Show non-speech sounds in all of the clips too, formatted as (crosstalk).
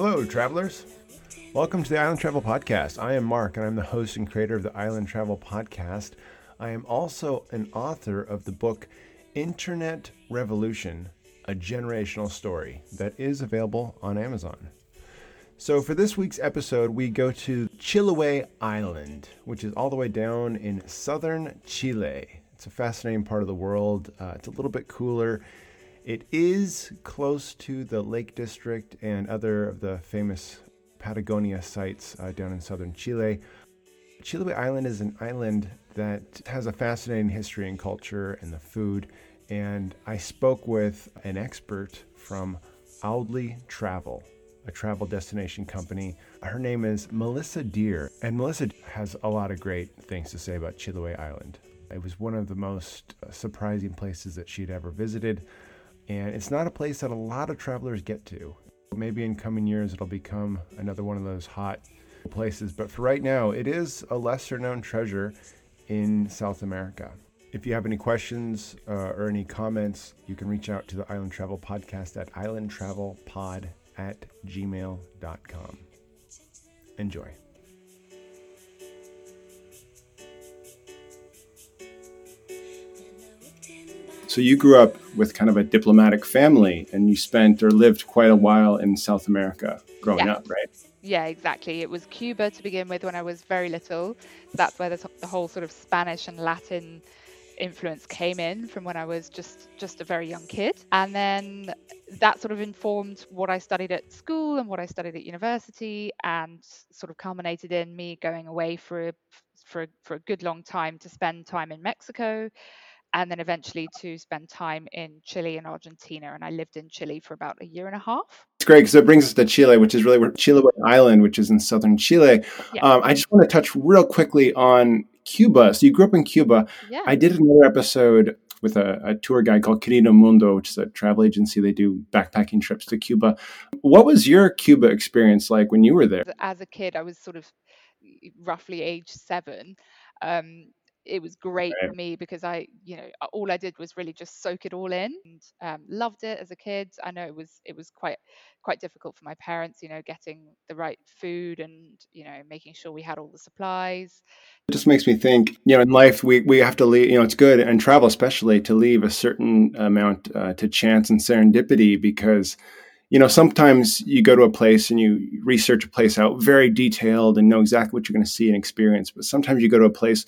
Hello, travelers. Welcome to the Island Travel Podcast. I am Mark, and I'm the host and creator of the Island Travel Podcast. I am also an author of the book Internet Revolution A Generational Story that is available on Amazon. So, for this week's episode, we go to Chiloé Island, which is all the way down in southern Chile. It's a fascinating part of the world. Uh, it's a little bit cooler. It is close to the Lake District and other of the famous Patagonia sites uh, down in southern Chile. Chiloé Island is an island that has a fascinating history and culture and the food. And I spoke with an expert from Audley Travel, a travel destination company. Her name is Melissa Deer, and Melissa has a lot of great things to say about Chiloé Island. It was one of the most uh, surprising places that she'd ever visited. And it's not a place that a lot of travelers get to. Maybe in coming years it'll become another one of those hot places, but for right now, it is a lesser known treasure in South America. If you have any questions uh, or any comments, you can reach out to the Island Travel Podcast at islandtravelpod at gmail.com. Enjoy. So you grew up with kind of a diplomatic family and you spent or lived quite a while in South America growing Yeah. up, right? Yeah, exactly. It was Cuba to begin with when I was very little. That's where the, the whole sort of Spanish and Latin influence came in from when I was just just a very young kid. And then that sort of informed what I studied at school and what I studied at university and sort of culminated in me going away for a, for a- for a good long time to spend time in Mexico and then eventually to spend time in Chile and Argentina and I lived in Chile for about a year and a half. It's great because it brings us to Chile, which is really where Chiloé Island, which is in southern Chile. Yeah. Um, I just want to touch real quickly on Cuba. So you grew up in Cuba. Yeah. I did another episode with a, a tour guide called Querido Mundo, which is a travel agency. They do backpacking trips to Cuba. What was your Cuba experience like when you were there? as a kid, I was sort of roughly age seven. Um, it was great Right. for me because I, you know, all I did was really just soak it all in and um, loved it as a kid. I know it was it was quite quite difficult for my parents, you know, getting the right food and you know making sure we had all the supplies. It just makes me think, you know, in life we, we have to leave, you know, it's good and travel especially to leave a certain amount uh, to chance and serendipity because, you know, sometimes you go to a place and you research a place out very detailed and know exactly what you're going to see and experience. But sometimes you go to a place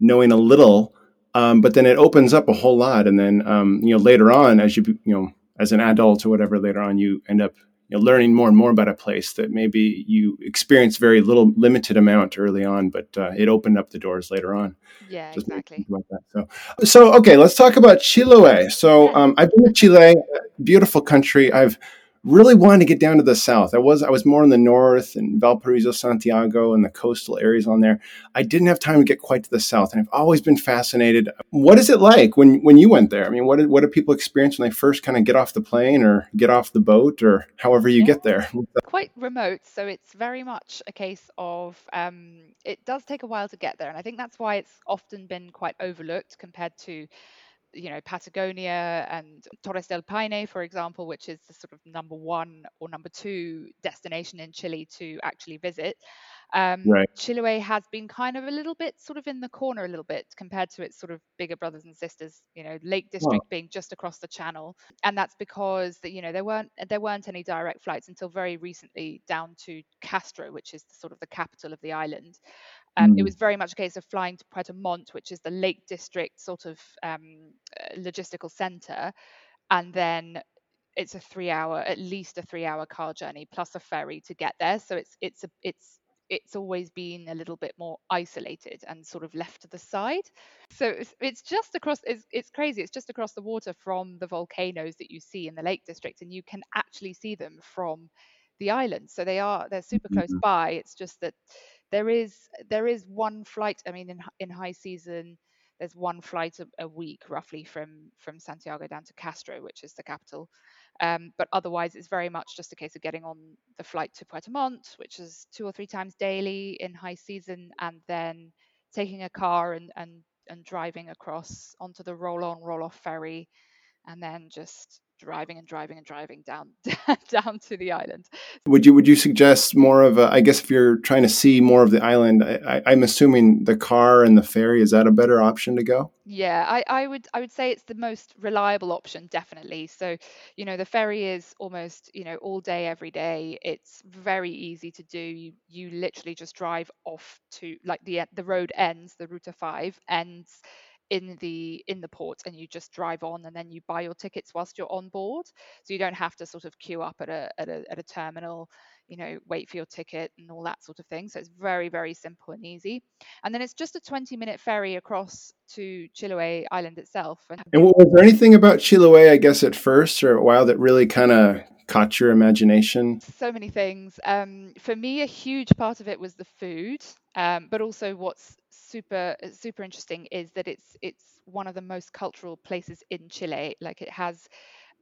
knowing a little, um, but then it opens up a whole lot. And then, um, you know, later on, as you, you know, as an adult or whatever, later on, you end up you know, learning more and more about a place that maybe you experienced very little limited amount early on, but uh, it opened up the doors later on. Yeah, Just exactly. So, so okay, let's talk about Chiloé. So, um, I've been to Chile, beautiful country. I've really wanted to get down to the south. I was I was more in the north and Valparaiso, Santiago, and the coastal areas on there. I didn't have time to get quite to the south, and I've always been fascinated. What is it like when when you went there? I mean, what did, what do people experience when they first kind of get off the plane or get off the boat or however you Yeah. get there? (laughs) quite remote, so it's very much a case of um, it does take a while to get there, and I think that's why it's often been quite overlooked compared to you know Patagonia and Torres del Paine, for example, which is the sort of number one or number two destination in Chile to actually visit. Um, Right. Chiloé has been kind of a little bit sort of in the corner a little bit compared to its sort of bigger brothers and sisters. You know, Lake District being just across the channel, and that's because that you know there weren't there weren't any direct flights until very recently down to Castro, which is the, sort of the capital of the island. Um, It Mm. was very much a case of flying to Puerto Montt, which is the Lake District sort of um, uh, logistical center, and then it's a three-hour, at least a three-hour car journey plus a ferry to get there. So it's it's a it's it's always been a little bit more isolated and sort of left to the side. So it's, it's just across. It's it's crazy. It's just across the water from the volcanoes that you see in the Lake District, and you can actually see them from the island. So they are they're super close Mhm. by. It's just that there is there is one flight. I mean, in in high season, there's one flight a, a week roughly from from Santiago down to Castro, which is the capital. Um, but otherwise, it's very much just a case of getting on the flight to Puerto Montt, which is two or three times daily in high season, and then taking a car and and and driving across onto the roll on roll off ferry, and then just driving and driving and driving down (laughs) down to the island. Would you would you suggest more of a? I guess if you're trying to see more of the island, I, am assuming the car and the ferry is that a better option to go? Yeah, I, I would I would say it's the most reliable option, definitely. So, you know, the ferry is almost you know all day every day. It's very easy to do. You you literally just drive off to like the the road ends, the Route Five ends in the in the port and you just drive on and then you buy your tickets whilst you're on board so you don't have to sort of queue up at a at a, at a terminal you know wait for your ticket and all that sort of thing so it's very very simple and easy and then it's just a 20 minute ferry across to chiloe island itself and, and was there anything about chiloe i guess at first or a while that really kind of caught your imagination? So many things. Um, for me, a huge part of it was the food, um, but also what's super super interesting is that it's it's one of the most cultural places in Chile. Like it has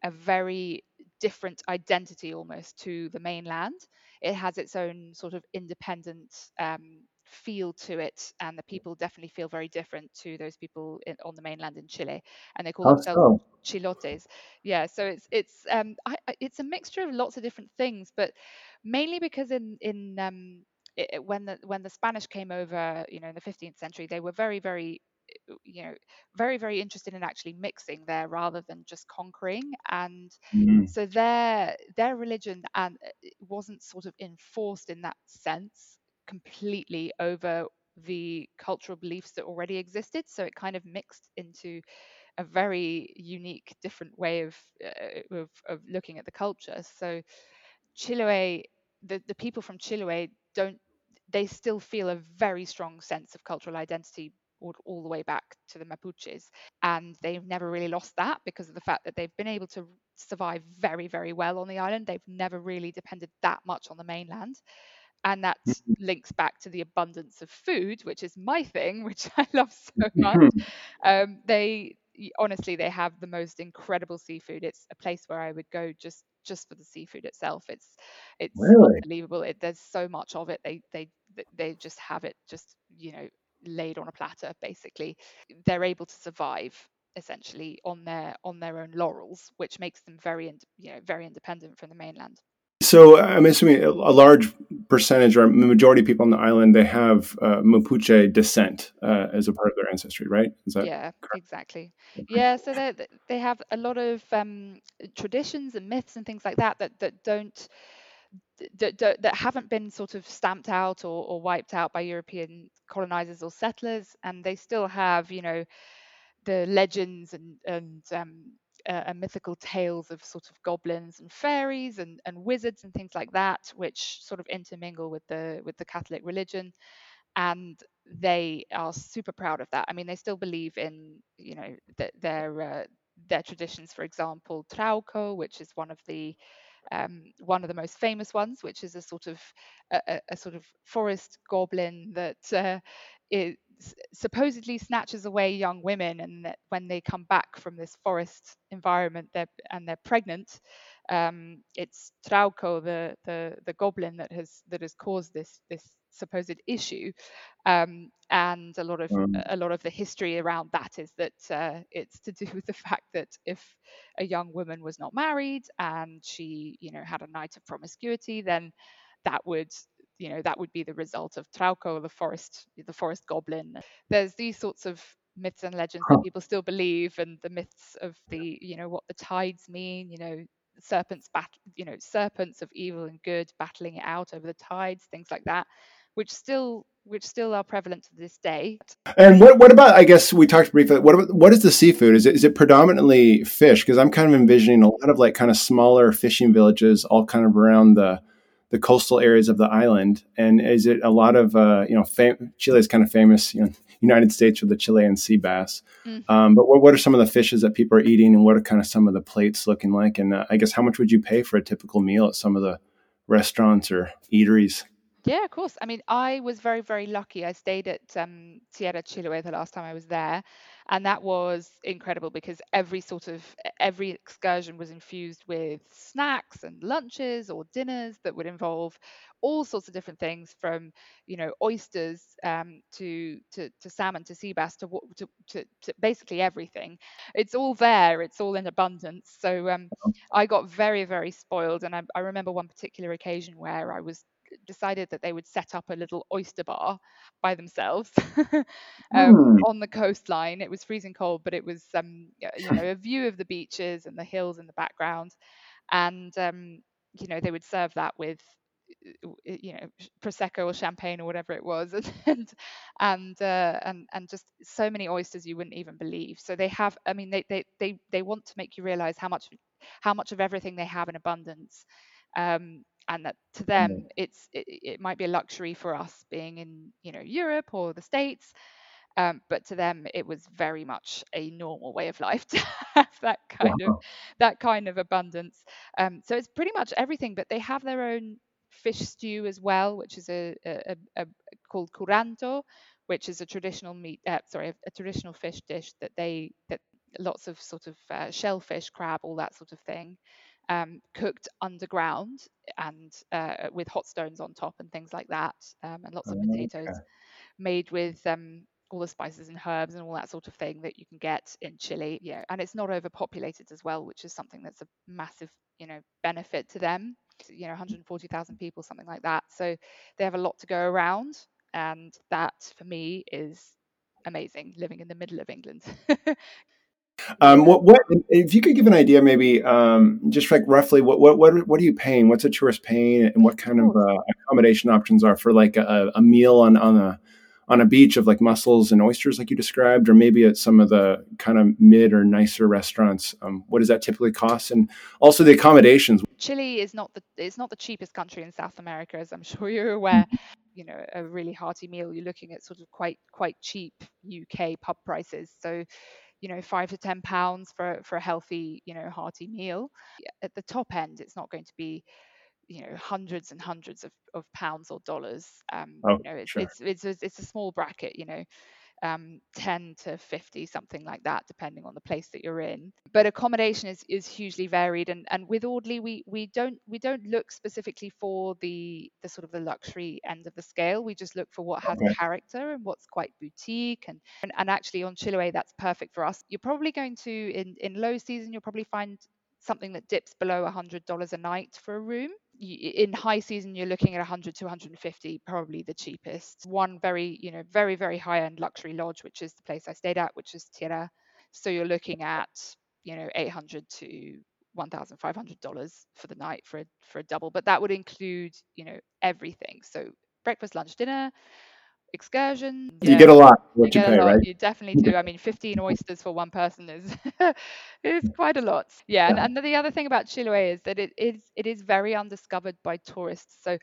a very different identity almost to the mainland. It has its own sort of independent um, feel to it, and the people definitely feel very different to those people in, on the mainland in Chile, and they call themselves so? chilotes. Yeah, so it's it's um I, it's a mixture of lots of different things, but mainly because in in um it, when the when the Spanish came over, you know, in the 15th century, they were very very you know very very interested in actually mixing there rather than just conquering and mm. so their their religion and wasn't sort of enforced in that sense completely over the cultural beliefs that already existed. So it kind of mixed into a very unique, different way of uh, of, of, looking at the culture. So Chiloé, the, the people from Chiloé don't they still feel a very strong sense of cultural identity all, all, the way back to the Mapuches. And they've never really lost that because of the fact that they've been able to survive very, very well on the island. They've never really depended that much on the mainland and that mm-hmm. links back to the abundance of food which is my thing (laughs) which i love so (laughs) much um, they honestly they have the most incredible seafood. It's a place where i would go just just for the seafood itself. It's it's really? unbelievable. It, there's so much of it. They they they just have it just you know laid on a platter basically. They're able to survive essentially on their on their own laurels which makes them very you know very independent from the mainland so I'm assuming a large percentage or majority of people on the island they have uh, Mapuche descent uh, as a part of their ancestry, right? yeah, correct? exactly. Yeah, so they they have a lot of um, traditions and myths and things like that that that don't that, that, that haven't been sort of stamped out or, or wiped out by European colonizers or settlers, and they still have, you know, the legends and and um, uh, and mythical tales of sort of goblins and fairies and, and wizards and things like that, which sort of intermingle with the with the Catholic religion. And they are super proud of that. I mean, they still believe in, you know, that their uh, their traditions. For example, Trauco, which is one of the um, one of the most famous ones, which is a sort of a, a sort of forest goblin that uh, it supposedly snatches away young women, and that when they come back from this forest environment, they're and they're pregnant. Um, it's Trauco, the, the the goblin that has that has caused this this supposed issue, um, and a lot of um. a lot of the history around that is that uh, it's to do (laughs) with the fact that if a young woman was not married and she you know had a night of promiscuity, then that would you know that would be the result of Trauco, the forest, the forest goblin. There's these sorts of myths and legends that people still believe, and the myths of the you know what the tides mean. You know, serpents bat, you know, serpents of evil and good battling it out over the tides, things like that, which still which still are prevalent to this day. And what what about? I guess we talked briefly. What about, what is the seafood? Is it is it predominantly fish? Because I'm kind of envisioning a lot of like kind of smaller fishing villages, all kind of around the the coastal areas of the island? And is it a lot of uh, you know fam- Chile is kind of famous, you know, (laughs) United States for the Chilean sea bass. Mm-hmm. Um, but what, what, are some of the fishes that people are eating, and what are kind of some of the plates looking like? And uh, I guess how much would you pay for a typical meal at some of the restaurants or eateries? Yeah, of course. I mean, I was very, very lucky. I stayed at um, Tierra Chiloé the last time I was there, and that was incredible because every sort of every excursion was infused with snacks and lunches or dinners that would involve all sorts of different things from you know oysters um, to, to to salmon to sea bass to, to, to, to basically everything. It's all there it's all in abundance. So um, i got very very spoiled. And I, I remember one particular occasion where i was decided that they would set up a little oyster bar by themselves (laughs) um, mm. on the coastline. It was freezing cold, but it was um, you know a view of the beaches and the hills in the background, and um, you know they would serve that with you know prosecco or champagne or whatever it was (laughs) and and uh, and and just so many oysters you wouldn't even believe so they have i mean they they they, they want to make you realize how much how much of everything they have in abundance um, and that to them mm. it's it, it, might be a luxury for us being in you know Europe or the States. Um, but to them, it was very much a normal way of life (laughs) to have that kind wow. of that kind of abundance. Um, so it's pretty much everything. But they have their own fish stew as well, which is a, a, a, a called curanto, which is a traditional meat. Uh, sorry, a, traditional fish dish that they that lots of sort of uh, shellfish, crab, all that sort of thing um, cooked underground and uh, with hot stones on top and things like that, um, and lots of oh, potatoes okay. made with um, all the spices and herbs and all that sort of thing that you can get in Chile. Yeah, and it's not overpopulated as well, which is something that's a massive, you know, benefit to them. You know, 140,000 people, something like that. So they have a lot to go around, and that for me is amazing living in the middle of England. (laughs) Um, what, what, if you could give an idea, maybe um, just like roughly, what, what, what, what are you paying? What's a tourist paying, and what kind of uh, accommodation options are for like a, a meal on on a on a beach of like mussels and oysters, like you described, or maybe at some of the kind of mid or nicer restaurants? Um, what does that typically cost, and also the accommodations? Chile is not the it's not the cheapest country in South America, as I'm (laughs) sure you're aware. you know, a really hearty meal, you're looking at sort of quite quite cheap UK pub prices. So you know five to ten pounds for for a healthy you know hearty meal. At the top end it's not going to be you know hundreds and hundreds of, of pounds or dollars. Um oh, you know it's, sure. it's it's it's a, it's a small bracket you know um, 10 to 50 something like that depending on the place that you're in. But accommodation is is hugely varied and and with Audley we we don't we don't look specifically for the the sort of the luxury end of the scale. We just look for what has okay. character and what's quite boutique and, and and actually on Chiloé that's perfect for us. You're probably going to in in low season you'll probably find something that dips below $100 a night for a room in high season you're looking at 100 to 150 probably the cheapest. One very you know very very high end luxury lodge which is the place i stayed at which is tierra. So you're looking at you know 800 to 1500 dollars for the night for a, for a double but that would include you know everything. So breakfast lunch dinner excursion. You yeah, get a lot what you, you pay, right? You definitely do. I mean, 15 oysters for one person is (laughs) is quite a lot. Yeah, yeah. And, and, the other thing about Chiloé is that it is it is very undiscovered by tourists. So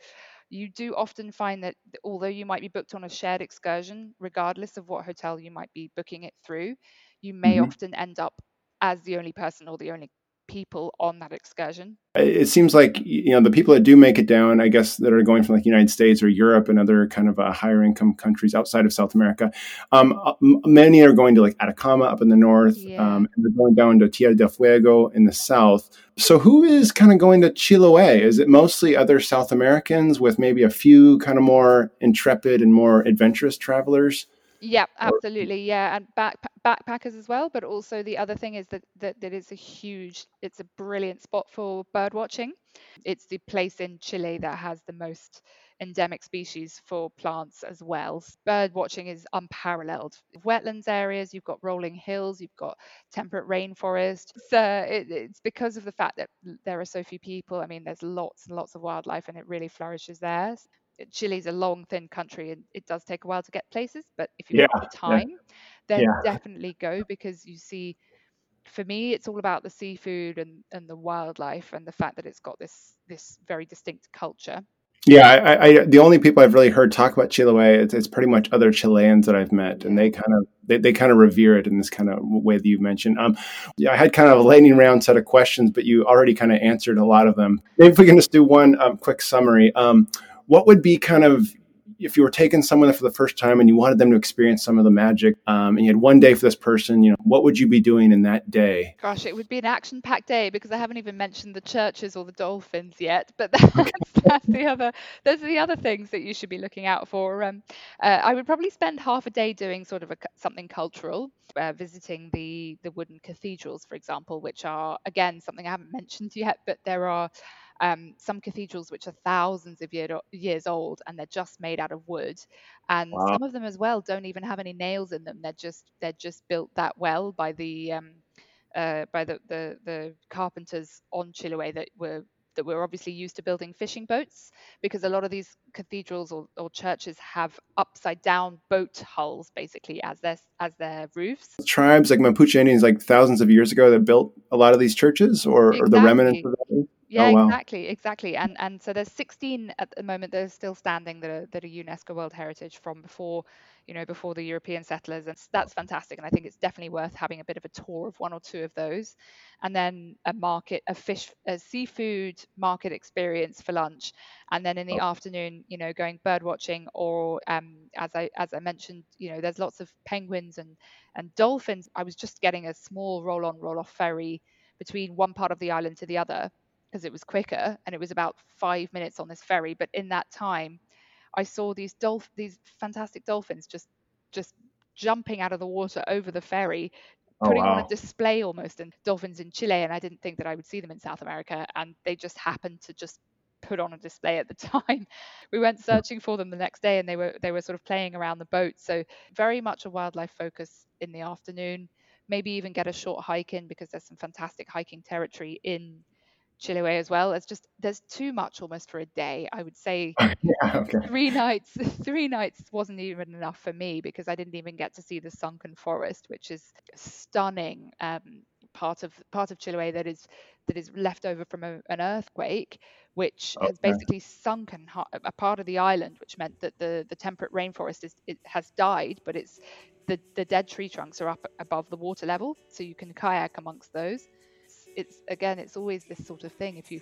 you do often find that although you might be booked on a shared excursion, regardless of what hotel you might be booking it through, you may mm-hmm. often end up as the only person or the only people on that excursion? It seems like you know the people that do make it down, I guess, that are going from like the United States or Europe and other kind of uh, higher income countries outside of South America. Um, uh, many are going to like Atacama up in the north, yeah. um, and they're going down to Tierra del Fuego in the south. So who is kind of going to Chiloé? Is it mostly other South Americans with maybe a few kind of more intrepid and more adventurous travelers? Yeah, absolutely. Yeah, and back backpackers as well. But also the other thing is that, that that it's a huge, it's a brilliant spot for bird watching. It's the place in Chile that has the most endemic species for plants as well. Bird watching is unparalleled. Wetlands areas, you've got rolling hills, you've got temperate rainforest. So it, it's because of the fact that there are so few people. I mean, there's lots and lots of wildlife, and it really flourishes there. Chile's a long, thin country, and it does take a while to get places. But if you've yeah, got the time, yeah. then yeah. definitely go because you see. For me, it's all about the seafood and, and the wildlife and the fact that it's got this this very distinct culture. Yeah, I, I, the only people I've really heard talk about Chiloé, it's, it's pretty much other Chileans that I've met, and they kind of they, they kind of revere it in this kind of way that you mentioned. Um, yeah, I had kind of a lightning round set of questions, but you already kind of answered a lot of them. Maybe we can just do one um, quick summary. Um, what would be kind of if you were taking someone for the first time and you wanted them to experience some of the magic, um, and you had one day for this person, you know, what would you be doing in that day? Gosh, it would be an action-packed day because I haven't even mentioned the churches or the dolphins yet. But (laughs) that's, that's the other. Those are the other things that you should be looking out for. Um, uh, I would probably spend half a day doing sort of a, something cultural, uh, visiting the the wooden cathedrals, for example, which are again something I haven't mentioned yet, but there are um, some cathedrals which are thousands of year, years old and they're just made out of wood and wow. some of them as well don't even have any nails in them they're just they're just built that well by the um, uh, by the, the the carpenters on Chiloé that were that were obviously used to building fishing boats because a lot of these cathedrals or, or, churches have upside down boat hulls basically as their as their roofs. Tribes like Mapuche Indians like thousands of years ago that built a lot of these churches or, exactly. or the remnants of that. Yeah, oh, wow. exactly, exactly. And and so there's 16 at the moment that are still standing that are that are UNESCO World Heritage from before, you know, before the European settlers, and that's fantastic. And I think it's definitely worth having a bit of a tour of one or two of those, and then a market, a fish, a seafood market experience for lunch, and then in the oh. afternoon, you know, going bird watching, or um, as I as I mentioned, you know, there's lots of penguins and and dolphins. I was just getting a small roll-on roll-off ferry between one part of the island to the other because it was quicker and it was about five minutes on this ferry. But in that time, I saw these dolph- these fantastic dolphins just just jumping out of the water over the ferry, oh, putting oh, wow. on a display almost. And dolphins in Chile, and I didn't think that I would see them in South America, and they just happened to just put on a display at the (laughs) time. We went hmm. searching for them the next day, and they were they were sort of playing around the boat. So very much a wildlife focus in the afternoon. Maybe even get a short hike in because there's some fantastic hiking territory in Chiloé as well. It's just there's too much almost for a day. I would say (laughs) yeah, okay. three nights. (laughs) Three nights wasn't even enough for me because I didn't even get to see the sunken forest, which is stunning. Um, part of part of Chiloé that is that is left over from a, an earthquake, which okay. has basically sunken a part of the island, which meant that the the temperate rainforest is it has died, but it's the the dead tree trunks are up above the water level, so you can kayak amongst those it's again it's always this sort of thing. If you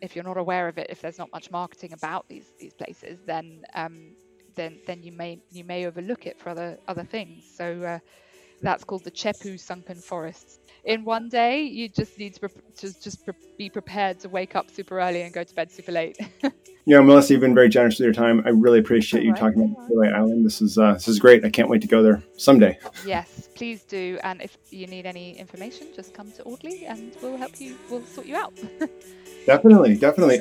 if you're not aware of it if there's not much marketing about these these places then um, then then you may you may overlook it for other other things. So uh, that's called the Chepu sunken forests in one day you just need to, pre- to just pre- be prepared to wake up super early and go to bed super late (laughs) Yeah, Melissa, you've been very generous with your time. I really appreciate all you right, talking about Chiloé Island. This is uh, this is great. I can't wait to go there someday. Yes, please do. And if you need any information, just come to Audley, and we'll help you. We'll sort you out. (laughs) definitely, definitely.